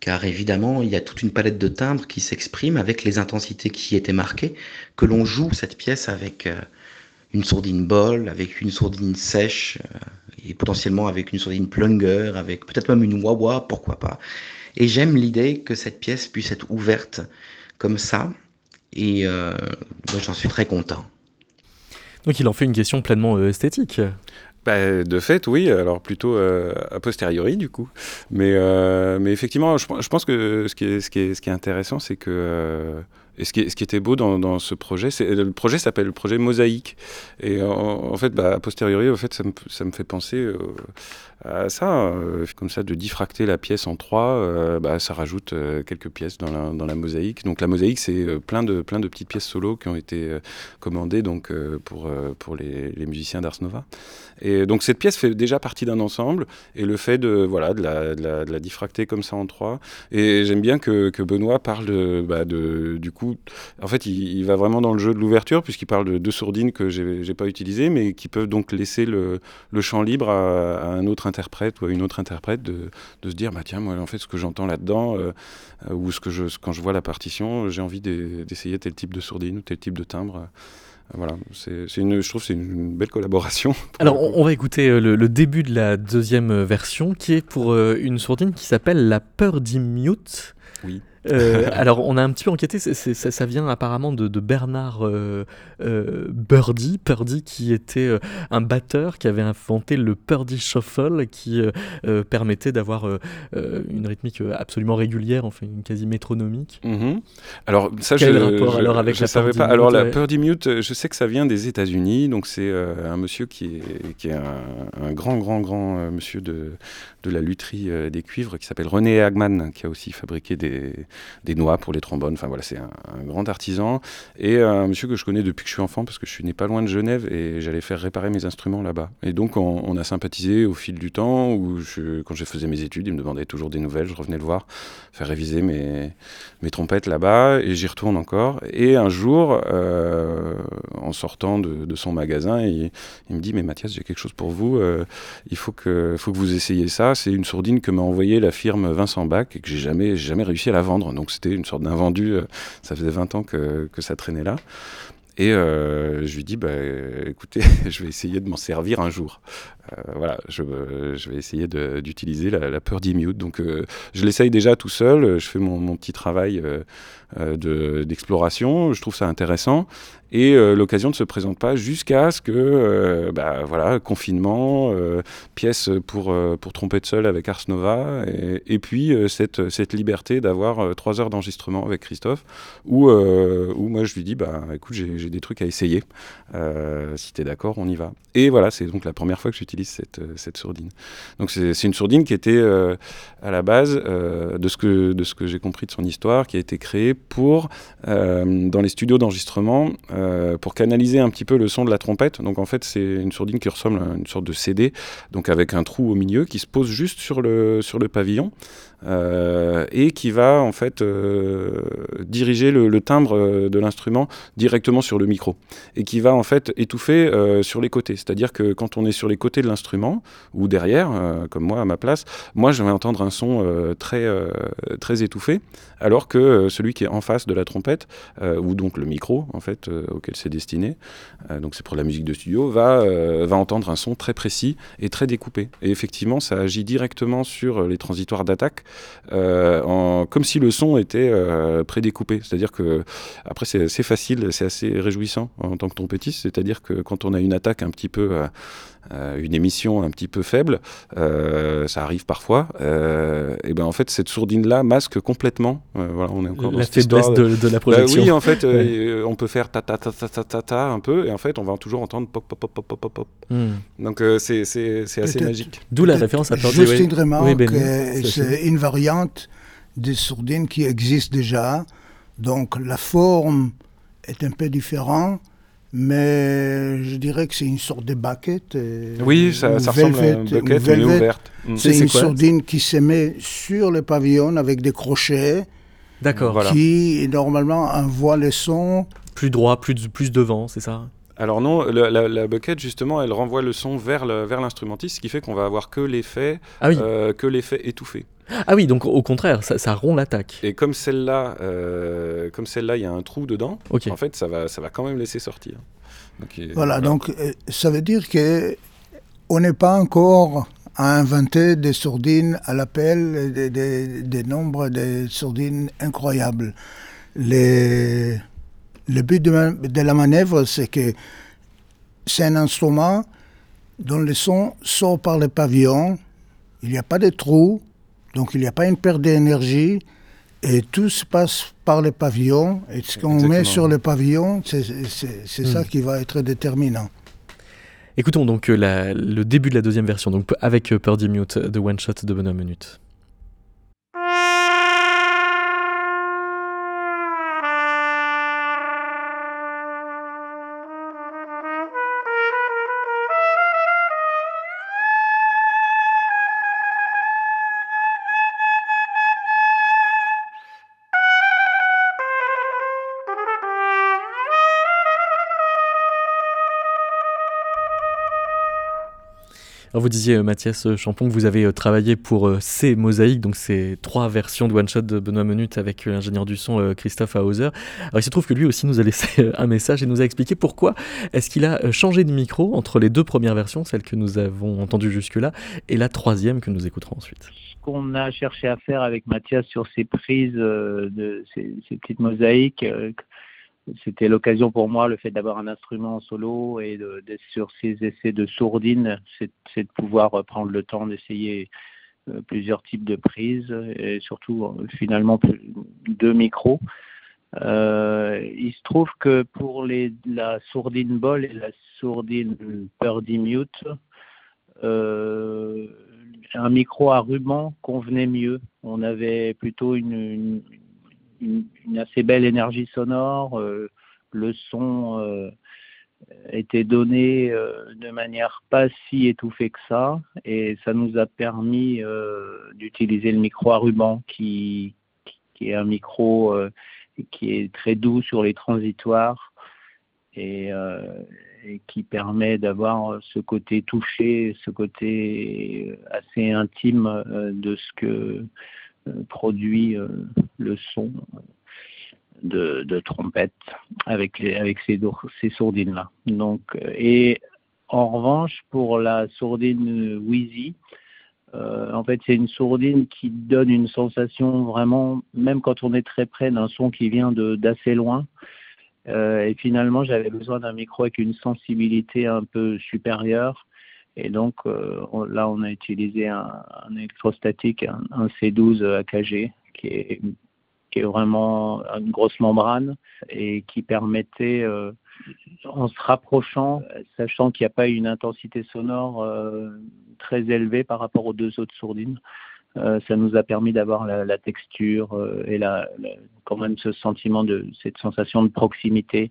car évidemment, il y a toute une palette de timbres qui s'exprime avec les intensités qui étaient marquées, que l'on joue cette pièce avec euh, une sourdine bol, avec une sourdine sèche, euh, et potentiellement avec une sourdine plunger, avec peut-être même une wah pourquoi pas. Et j'aime l'idée que cette pièce puisse être ouverte comme ça, et euh, j'en suis très content. Donc il en fait une question pleinement esthétique. Bah, de fait, oui. Alors plutôt euh, a posteriori, du coup. Mais, euh, mais effectivement, je, pense que ce qui est, ce qui est, ce qui est intéressant, c'est que euh, et ce qui, était beau dans, ce projet, le projet s'appelle le projet Mosaïque. Et en, fait, bah, a posteriori, en fait, ça me, fait penser à ça, comme ça, de diffracter la pièce en trois. bah, ça rajoute quelques pièces dans la, mosaïque. Donc la mosaïque, c'est plein de petites pièces solo qui ont été commandées pour les, musiciens d'Ars Nova. Et donc cette pièce fait déjà partie d'un ensemble, et le fait de, la, diffracter comme ça en trois. Et j'aime bien que, Benoît parle bah du coup, en fait, il, va vraiment dans le jeu de l'ouverture, puisqu'il parle de deux sourdines que j'ai pas utilisées, mais qui peuvent donc laisser le, le champ libre à, un autre interprète ou à une autre interprète de, de, se dire, bah tiens, moi en fait, ce que j'entends là-dedans, euh, ou ce que je, quand je vois la partition, j'ai envie d'essayer tel type de sourdine ou tel type de timbre. Voilà, c'est une, je trouve que c'est une belle collaboration. Alors, on, va écouter euh, le, début de la deuxième euh, version, qui est pour euh, une sourdine qui s'appelle La peur d'Immute. Oui. Euh, alors, on a un petit peu enquêté, ça, vient apparemment de, Bernard euh, euh, Birdie, qui était euh, un batteur qui avait inventé le Purdy Shuffle, qui permettait d'avoir une rythmique absolument régulière, enfin une quasi métronomique. Mm-hmm. Alors, ça, je, rapport alors avec je savais pas. Alors, la Purdy Mute, je sais que ça vient des États-Unis, donc c'est un monsieur qui est, qui est un, grand, grand, grand monsieur de, de la lutherie des cuivres qui s'appelle René Hagman, qui a aussi fabriqué des des noix pour les trombones. Enfin voilà, c'est un, grand artisan et un monsieur que je connais depuis que je suis enfant parce que je suis né pas loin de Genève et j'allais faire réparer mes instruments là-bas. Et donc on, a sympathisé au fil du temps où quand je faisais mes études, il me demandait toujours des nouvelles, je revenais le voir, faire réviser mes, mes trompettes là-bas et j'y retourne encore. Et un jour, euh, en sortant de, son magasin, il, me dit mais Mathias, j'ai quelque chose pour vous, euh, il faut que, faut que vous essayiez ça. C'est une sourdine que m'a envoyée la firme Vincent Bach et que j'ai jamais, jamais réussi à la vendre. Donc c'était une sorte d'invendu. Euh, ça faisait 20 ans que, que ça traînait là. Et euh, je lui dis, bah, écoutez, je vais essayer de m'en servir un jour. Voilà, je, vais essayer d'utiliser la, la Purdy Mute. Donc, je l'essaye déjà tout seul. Je fais mon, petit travail d'exploration. je trouve ça intéressant et euh, l'occasion ne se présente pas jusqu'à ce que, euh, bah, voilà, confinement, euh, pièce pour, pour trompette seule avec Ars Nova, et, puis cette, cette liberté d'avoir trois heures d'enregistrement avec Christophe, où, où moi je lui dis, bah, écoute, j'ai des trucs à essayer, si tu es d'accord, on y va. Et voilà, c'est donc la première fois que j'utilise cette, cette sourdine. Donc c'est une sourdine qui était à la base, de ce que, de ce que j'ai compris de son histoire, qui a été créée pour, dans les studios d'enregistrement, euh, pour canaliser un petit peu le son de la trompette. Donc en fait, c'est une sourdine qui ressemble à une sorte de CD, donc avec un trou au milieu qui se pose juste sur le, sur le pavillon. Euh, et qui va en fait euh, diriger le, timbre euh, de l'instrument directement sur le micro et qui va en fait étouffer sur les côtés. C'est-à-dire que quand on est sur les côtés de l'instrument ou derrière, comme moi à ma place, moi je vais entendre un son très très étouffé, alors que celui qui est en face de la trompette ou donc le micro en fait auquel c'est destiné, donc c'est pour la musique de studio, va va entendre un son très précis et très découpé. Et effectivement, ça agit directement sur les transitoires d'attaque en, comme si le son était euh, prédécoupé. C'est-à-dire que, après, c'est facile, c'est assez réjouissant en tant que trompettiste. C'est-à-dire que quand on a une attaque un petit peu. Euh, une émission un petit peu faible, ça arrive parfois, et ben en fait cette sourdine là masque complètement. voilà, on est encore la faiblesse de, de, la bah projection. oui, en fait, on peut faire ta ta ta ta ta ta un peu, et en fait on va toujours entendre pop pop pop pop pop pop. Hmm. Donc c'est assez magique. D'où la référence à Juste une remarque, c'est une variante des sourdines qui existent déjà. Donc la forme est un peu différente, mais je dirais que c'est une sorte de baquette. Euh, oui, ça, ça ressemble à une baquette, mais ouverte. Mm. C'est une sourdine qui se met sur le pavillon avec des crochets. D'accord. Qui normalement envoie le son. Plus droit, plus, plus devant, c'est ça? Alors non, la, bucket justement, elle renvoie le son vers l'instrumentiste, ce qui fait qu'on va avoir que l'effet ah euh, que l'effet étouffé. Ah oui, donc au contraire, ça, rompt l'attaque. Et comme celle-là, euh, comme celle-là, il y a un trou dedans. En fait, ça va, ça va quand même laisser sortir. voilà, donc euh, ça veut dire que on n'est pas encore à inventer des sourdines à l'appel, des, nombres de sourdines incroyables. Les, le but de, de la manœuvre, c'est que c'est un instrument dont le son sort par le pavillon. Il n'y a pas de trou, donc il n'y a pas une perte d'énergie et tout se passe par le pavillon. Et ce qu'on met sur le pavillon, c'est ça hmm. qui va être déterminant. Écoutons donc euh, le début de la deuxième version, donc avec euh, Purdy Mute de One Shot de Bonhomme Minute. Vous disiez, euh, Mathias Champon, que vous avez euh, travaillé pour euh, ces mosaïques, donc ces trois versions de One Shot de Benoît Menut avec l'ingénieur du son Christophe Hauser. Alors il se trouve que lui aussi nous a laissé un message et nous a expliqué pourquoi est-ce qu'il a changé de micro entre les deux premières versions, celles que nous avons entendues jusque-là, et la troisième que nous écouterons ensuite. Ce qu'on a cherché à faire avec Mathias sur ces prises de ces petites mosaïques, c'était l'occasion pour moi, le fait d'avoir un instrument en solo et de, sur ces essais de sourdine, c'est de pouvoir prendre le temps d'essayer euh, plusieurs types de prises et surtout euh, finalement deux micros. Euh, il se trouve que pour les, la sourdine ball et la sourdine Purdy Mute, un micro à ruban convenait mieux. On avait plutôt une, assez belle énergie sonore. Euh, le son euh, était donné euh, de manière pas si étouffée que ça, et ça nous a permis d'utiliser le micro à ruban, qui, qui est un micro qui est très doux sur les transitoires et, qui permet d'avoir ce côté touché, ce côté assez intime de ce que produit euh, le son de, trompette avec, les, ces, sourdines-là. Donc, euh, et En revanche, pour la sourdine Wheezy, euh, en fait, c'est une sourdine qui donne une sensation vraiment, même quand on est très près d'un son qui vient d'assez loin. Euh, et finalement, j'avais besoin d'un micro avec une sensibilité un peu supérieure. Et donc euh, là, on a utilisé un, électrostatique, un, C12 AKG, qui est, qui est vraiment une grosse membrane et qui permettait en se rapprochant, sachant qu'il n'y a pas une intensité sonore euh, très élevée par rapport aux deux autres sourdines, euh, ça nous a permis d'avoir la, texture euh, et la, quand même ce sentiment de cette sensation de proximité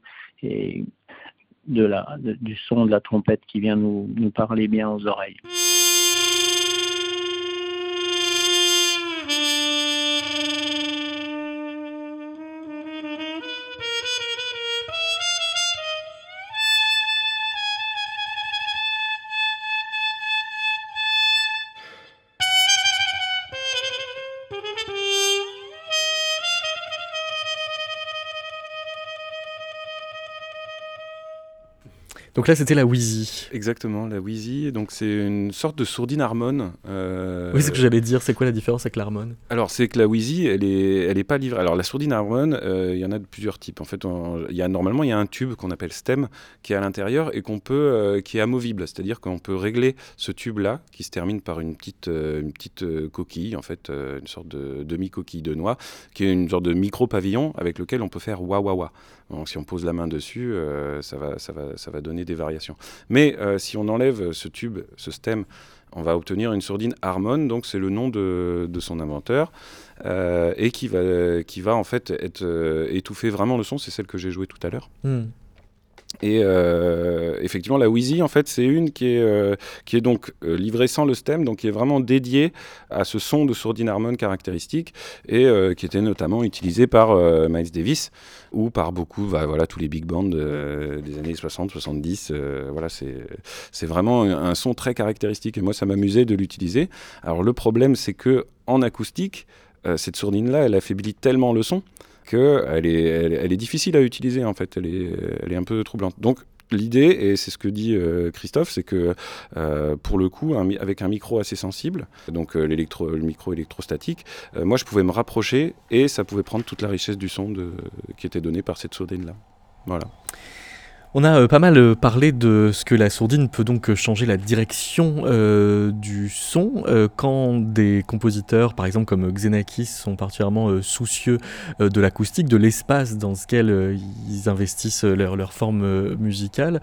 de la, du son de la trompette qui vient nous, nous parler bien aux oreilles. Donc là, c'était la Wheezy. Exactement, la Wheezy. Donc c'est une sorte de sourdine harmone. Euh, oui, c'est ce que j'allais dire. C'est quoi la différence avec l'harmone Alors, c'est que la Wheezy, elle est, elle est pas livrée. Alors, la sourdine harmone, euh, il y en a de plusieurs types. En fait, il y a, normalement, il y a un tube qu'on appelle stem qui est à l'intérieur et qu'on peut, euh, qui est amovible. C'est-à-dire qu'on peut régler ce tube-là, qui se termine par une petite, une petite coquille, en fait, une sorte de demi-coquille de noix, qui est une sorte de micro-pavillon avec lequel on peut faire wa wa wa. Donc, si on pose la main dessus, ça, va, ça, va, ça va donner des variations. Mais euh, si on enlève ce tube, ce stem, on va obtenir une sourdine Harmon, donc c'est le nom de, son inventeur, euh, et qui va, qui va en fait être, euh, étouffer vraiment le son, c'est celle que j'ai jouée tout à l'heure. Hmm. Et euh, effectivement, la Wheezy, en fait, c'est une qui est, euh, qui est donc euh, livrée sans le stem, donc qui est vraiment dédiée à ce son de sourdine harmon caractéristique et qui était notamment utilisé par Miles Davis ou par beaucoup, bah, voilà, tous les big bands des années 60, 70. voilà, c'est vraiment un son très caractéristique et moi, ça m'amusait de l'utiliser. Alors, le problème, c'est que en acoustique, cette sourdine-là, elle affaiblit tellement le son qu'elle est, elle, est difficile à utiliser en fait, elle est, elle est un peu troublante. Donc l'idée, et c'est ce que dit euh, Christophe, c'est que euh, pour le coup, avec un micro assez sensible, donc euh, le micro électrostatique, moi je pouvais me rapprocher et ça pouvait prendre toute la richesse du son de, qui était donné par cette sourdine là. Voilà. On a euh, pas mal euh, parlé de ce que la sourdine peut donc euh, changer la direction du son quand des compositeurs, par exemple comme Xenakis, sont particulièrement soucieux de l'acoustique, de l'espace dans lequel ils investissent leur, leur forme musicale.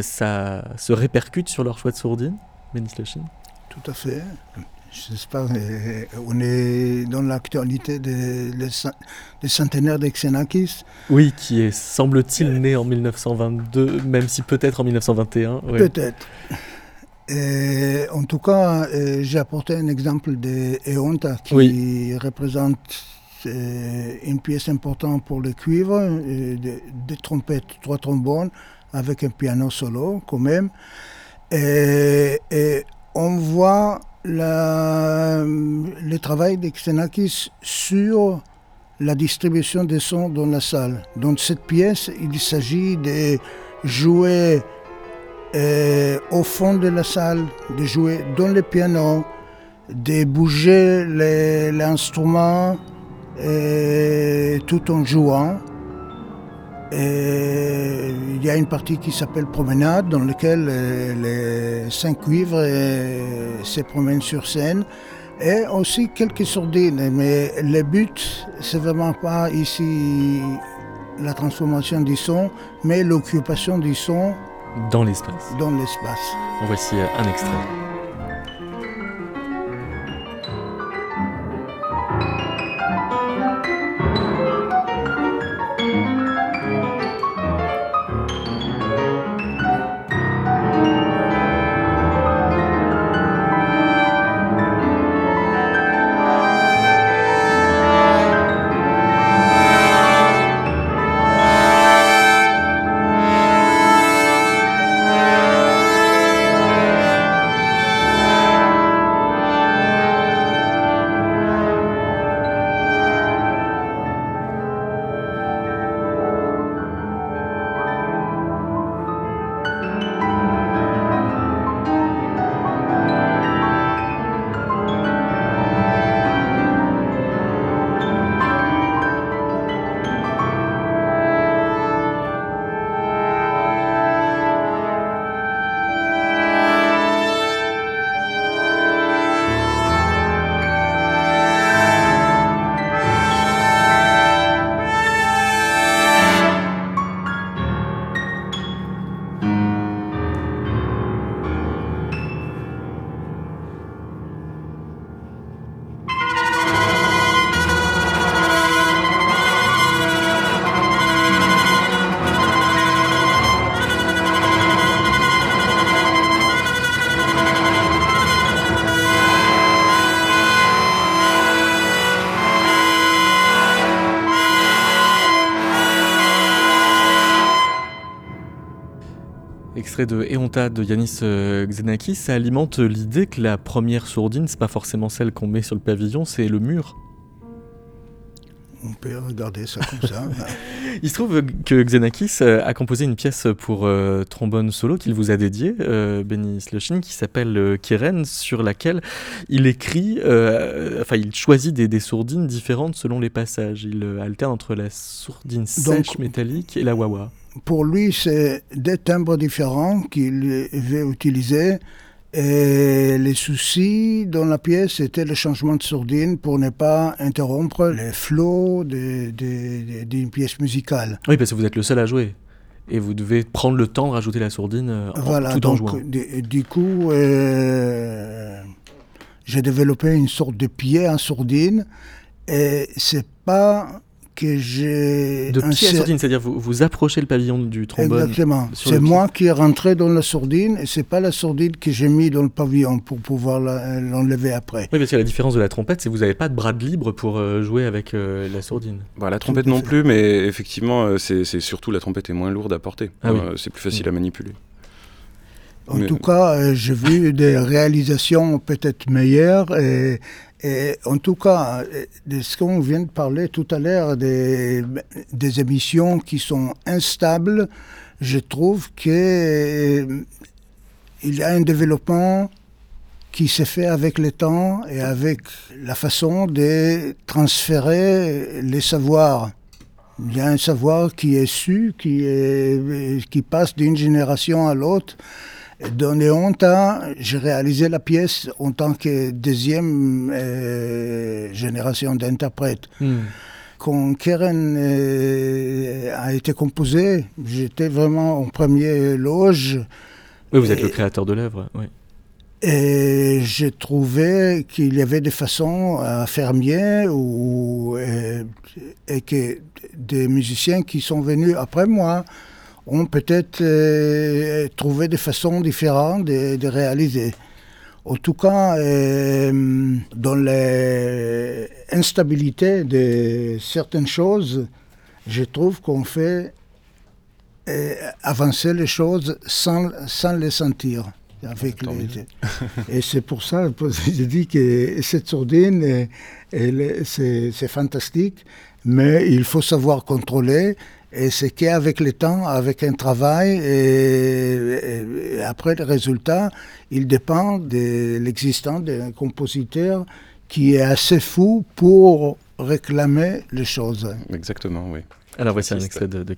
ça se répercute sur leur choix de sourdine, Tout à fait je sais pas, on est dans l'actualité des, des, centenaires d'Exenakis. Oui, qui est, semble-t-il, né en 1922, même si peut-être en 1921. Peut-être. en tout cas, euh, j'ai apporté un exemple de Eonta qui représente euh, une pièce importante pour le cuivre, euh, des, trompettes, trois trombones, avec un piano solo quand même. Et, et on voit le travail d'Exenakis sur la distribution des sons dans la salle. Dans cette pièce, il s'agit de jouer euh, au fond de la salle, de jouer dans le piano, de bouger l'instrument euh, tout en jouant. Et il y a une partie qui s'appelle Promenade, dans laquelle euh, les cinq cuivres euh, se promènent sur scène. Et aussi quelques sourdines. Mais le but, c'est vraiment pas ici la transformation du son, mais l'occupation du son dans l'espace. Dans l'espace. Voici un extrait. Extrait de Eonta de Yanis euh, Xenakis, ça alimente l'idée que la première sourdine, c'est pas forcément celle qu'on met sur le pavillon, c'est le mur. On peut regarder ça comme ça. Il se trouve que Xenakis euh, a composé une pièce pour euh, trombone solo qu'il vous a dédiée, euh, Benny qui s'appelle Kiren, sur laquelle il écrit, enfin il choisit des, sourdines différentes selon les passages. Il alterne entre la sourdine sèche métallique et la wah-wah pour lui, c'est des timbres différents qu'il veut utiliser. Et les soucis dans la pièce, c'était le changement de sourdine pour ne pas interrompre les flots d'une pièce musicale. Oui, parce que vous êtes le seul à jouer. Et vous devez prendre le temps de rajouter la sourdine euh, voilà, tout donc, en jouant. Du, du coup, euh, j'ai développé une sorte de pied en sourdine. Et c'est pas que j'ai... De pied à sourdine, c'est-à-dire vous, vous approchez le pavillon du trombone Exactement. C'est moi qui est rentré dans la sourdine et c'est pas la sourdine que j'ai mis dans le pavillon pour pouvoir l'enlever après. Oui, parce que la différence de la trompette, c'est que vous n'avez pas de bras de libre pour euh, jouer avec euh, la sourdine. Bah, la trompette non plus, mais effectivement, euh, c'est surtout la trompette est moins lourde à porter. Ah c'est plus facile à manipuler. En tout cas, j'ai vu des réalisations peut-être meilleures et en tout cas, de ce qu'on vient de parler tout à l'heure, des, émissions qui sont instables, je trouve qu'il euh, y a un développement qui s'est fait avec le temps et avec la façon de transférer les savoirs. Il y a un savoir qui est su, qui, qui passe d'une génération à l'autre. Dans les Honta, j'ai réalisé la pièce en tant que deuxième euh, génération d'interprètes. Hmm. Quand Keren euh, a été composée, j'étais vraiment en premier loge. Oui, vous êtes le créateur de l'œuvre, oui. Et j'ai trouvé qu'il y avait des façons à faire mieux ou, euh, et que des musiciens qui sont venus après moi ont peut-être euh, trouvé des façons différentes de, réaliser. En tout cas, euh, dans l'instabilité de certaines choses, je trouve qu'on fait euh, avancer les choses sans, sans les sentir. Avec les... Et c'est pour ça que je dis que cette sourdine, c'est fantastique, mais il faut savoir contrôler et c'est qu'avec le temps, avec un travail, et, après le résultat, il dépend de l'existence d'un compositeur qui est assez fou pour réclamer les choses. Exactement, oui. Alors voici un extrait de, de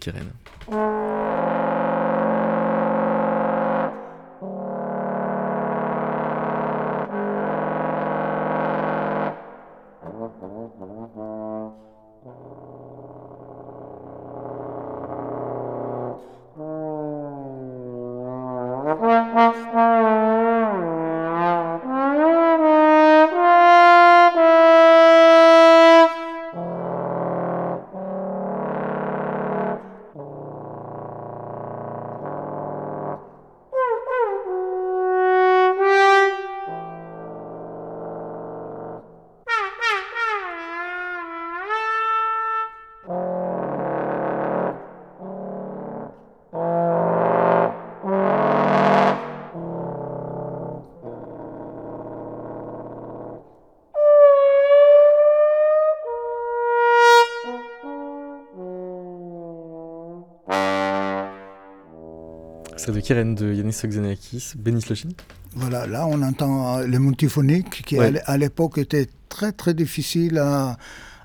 de Kiren de Yanis Oxenakis, Benis Lochin. Voilà, là on entend euh, le multiphonique qui à l'époque était très très difficile à,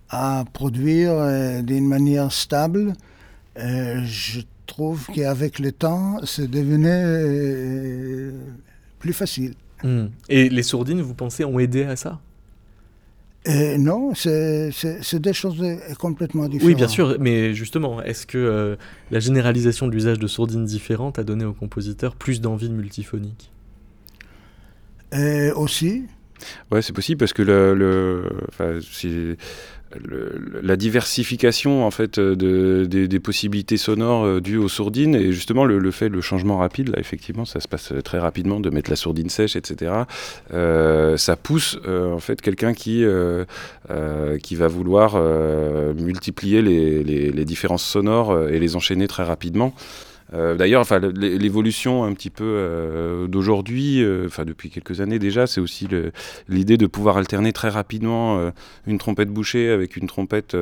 à produire euh, d'une manière stable. Euh, je trouve qu'avec le temps, c'est devenu plus facile. Hmm. Et les sourdines, vous pensez, ont aidé à ça? Euh, non, c'est des choses complètement différentes. Oui, bien sûr, mais justement, est-ce que euh, la généralisation de l'usage de sourdines différentes a donné aux compositeurs plus d'envie de multiphonique? Euh, Aussi. Ouais, c'est possible parce que la diversification en fait de, des, possibilités sonores euh, dues aux sourdines et justement le, fait le changement rapide là effectivement ça se passe très rapidement de mettre la sourdine sèche etc euh, ça pousse euh, en fait quelqu'un qui qui va vouloir multiplier les, les, les, différences sonores et les enchaîner très rapidement D'ailleurs, enfin, l'évolution un petit peu d'aujourd'hui, enfin depuis quelques années déjà, c'est aussi l'idée de pouvoir alterner très rapidement une trompette bouchée avec une trompette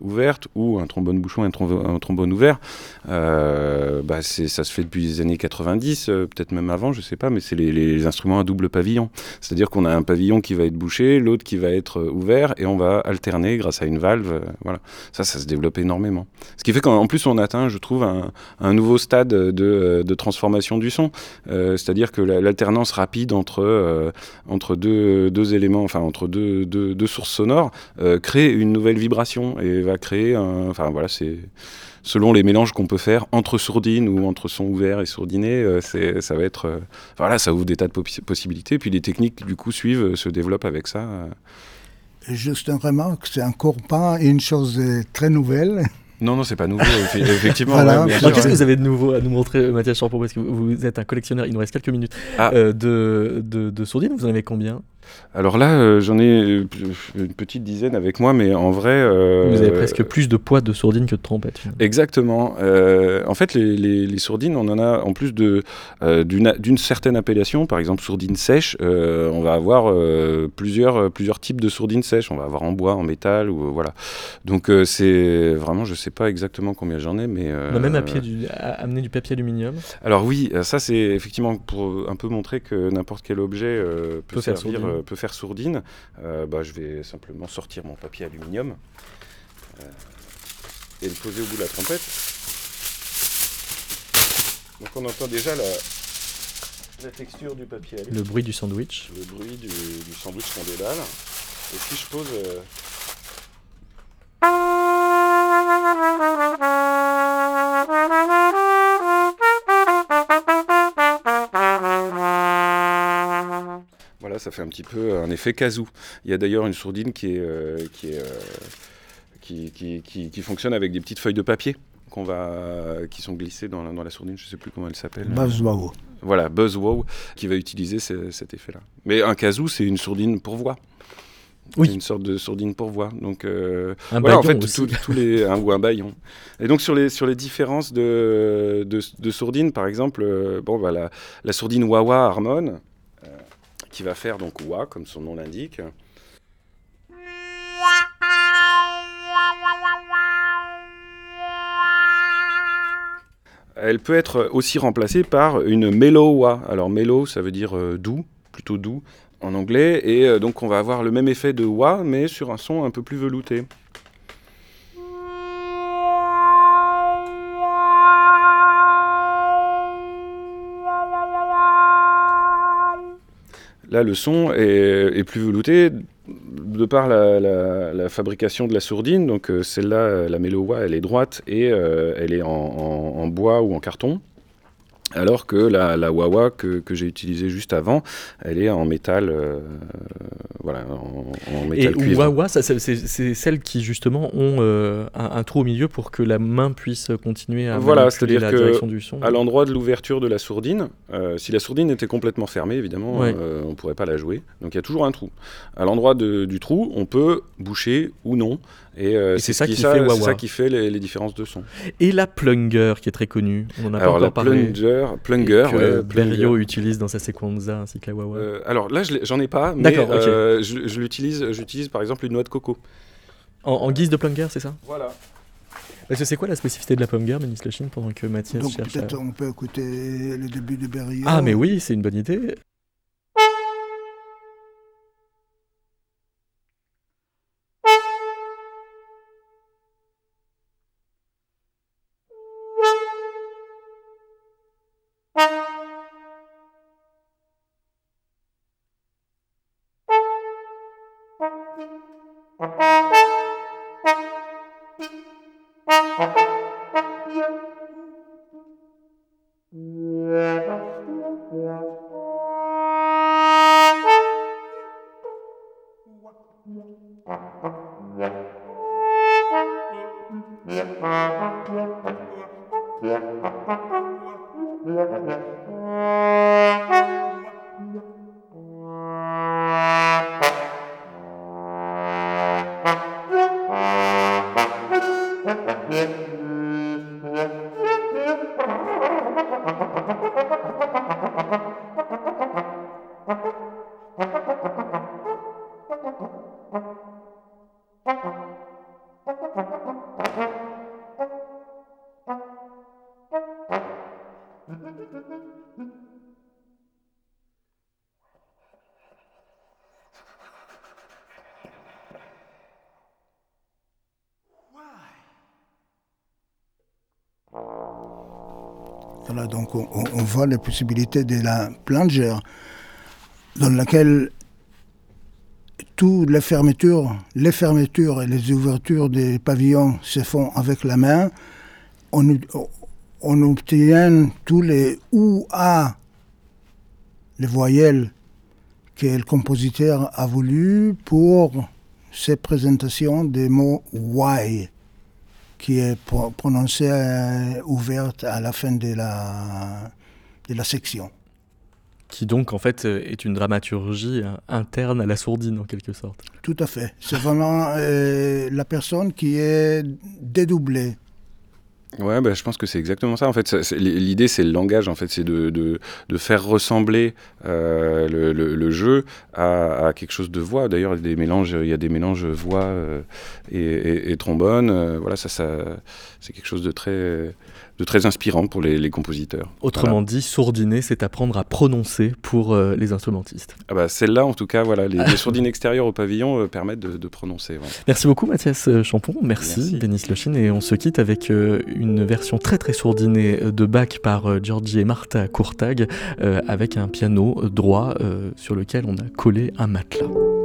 ouverte ou un trombone bouchon et un, trombone ouvert. Bah, ça se fait depuis les années 90, peut-être même avant, je sais pas, mais c'est les, instruments à double pavillon. C'est-à-dire qu'on a un pavillon qui va être bouché, l'autre qui va être ouvert, et on va alterner grâce à une valve. voilà. Ça, ça se développe énormément. Ce qui fait qu'en plus, on atteint, je trouve, un, nouveau stade de, transformation du son. Euh, c'est-à-dire que l'alternance rapide entre, euh, entre deux, éléments, enfin entre deux, sources sonores, euh, crée une nouvelle vibration et va créer un. Enfin voilà, c'est selon les mélanges qu'on peut faire entre sourdines ou entre son ouvert et sourdiné, ça va être. voilà, ça ouvre des tas de possibilités. Puis les techniques, du coup, suivent, se développent avec ça. Juste une remarque, c'est encore pas une chose très nouvelle. Non, non, c'est pas nouveau, effectivement. Qu'est-ce que vous avez de nouveau à nous montrer, Mathias Champo Parce que vous êtes un collectionneur, il nous reste quelques minutes, ah. euh, de, de, de sourdines. Vous en avez combien? Alors là, euh, j'en ai euh, une petite dizaine avec moi, mais en vrai... Euh, Vous avez presque plus de poids de sourdines que de trompettes. Exactement. en fait, les, sourdines, on en a en plus d'une certaine appellation, par exemple sourdine sèche, on va avoir plusieurs, plusieurs types de sourdines sèches. On va avoir en bois, en métal, ou voilà. Donc c'est vraiment, je sais pas exactement combien j'en ai, mais... On a même à pied du, amener du papier aluminium. Alors oui, ça c'est effectivement pour un peu montrer que n'importe quel objet peut, servir peut faire sourdine, euh, bah, je vais simplement sortir mon papier aluminium euh, et le poser au bout de la trompette. Donc on entend déjà la, la texture du papier Le bruit du sandwich. Le bruit du, sandwich qu'on déballe. Et si je pose... Euh, ça fait un petit peu un effet casou. Il y a d'ailleurs une sourdine qui, est, euh, qui, est, euh, qui, qui, qui, fonctionne avec des petites feuilles de papier qu'on va, qui sont glissées dans, dans la sourdine, je ne sais plus comment elle s'appelle. Buzzwow. Voilà, Buzzwow, qui va utiliser cet effet-là. Mais un casou, c'est une sourdine pour voix. Oui. une sorte de sourdine pour voix. Donc, euh, un voilà, en fait, tous les, un, ou un baillon. Et donc, sur les, sur les différences de, de, de sourdines, par exemple, bon, bah, la, la sourdine Wawa Harmon, qui va faire donc wa, comme son nom l'indique. Elle peut être aussi remplacée par une mellow wa. Alors mellow, ça veut dire euh, doux, plutôt doux en anglais, et euh, donc on va avoir le même effet de wa, mais sur un son un peu plus velouté. Là, le son est, plus velouté de par la, fabrication de la sourdine. Donc, euh, celle-là, la Melowa, elle est droite et euh, elle est en, bois ou en carton. Alors que la, la Wawa que, que j'ai utilisée juste avant, elle est en métal, euh, voilà, en, métal Et Wawa, c'est celles qui justement ont euh, un, trou au milieu pour que la main puisse continuer à voilà, manipuler la direction du son. À l'endroit de l'ouverture de la sourdine, euh, si la sourdine était complètement fermée, évidemment, on ne pourrait pas la jouer. Donc il y a toujours un trou. À l'endroit du trou, on peut boucher ou non. Et, c'est ça, qui, fait ça qui fait les, différences de son. Et la plunger qui est très connue. On en a Alors, pas encore la parlé. Plunger, plunger, que Berio utilise dans sa sequenza ainsi que la Wawa. Euh, alors là, j'en ai pas, mais euh, je, l'utilise. J'utilise par exemple une noix de coco. En, guise de plunger, c'est ça? Voilà. Parce que c'est quoi la spécificité de la plunger, Ménis Chine, pendant que Mathias Donc cherche peut-être on peut écouter le début de Berio. Ah mais oui, c'est une bonne idée. Yeah. Voit les possibilités de la plongeur dans laquelle toutes les fermetures, les fermetures et les ouvertures des pavillons se font avec la main. On, on obtient tous les ou a, les voyelles que le compositeur a voulu pour ces présentations des mots why, qui est prononcé euh, ouverte à la fin de la, de la section qui donc en fait euh, est une dramaturgie euh, interne à la sourdine en quelque sorte. Tout à fait. C'est vraiment euh, la personne qui est dédoublée. Ouais, bah, je pense que c'est exactement ça. En fait, l'idée, c'est le langage. En fait, c'est de, de, de, faire ressembler le, le, jeu à, à, quelque chose de voix. D'ailleurs, il y a des mélanges, il y a des mélanges voix et, et, trombone. voilà, ça, ça c'est quelque chose de très de très inspirant pour les, compositeurs. Autrement dit, sourdiner, c'est apprendre à prononcer pour euh, les instrumentistes. Ah bah, Celle-là, en tout cas, voilà, les, sourdines extérieures au pavillon euh, permettent de, prononcer. Merci beaucoup Mathias euh, Champon, merci, merci. Lochine, et on se quitte avec une version très très sourdinée de Bach par Georgie et Martha Courtag, avec un piano droit sur lequel on a collé un matelas.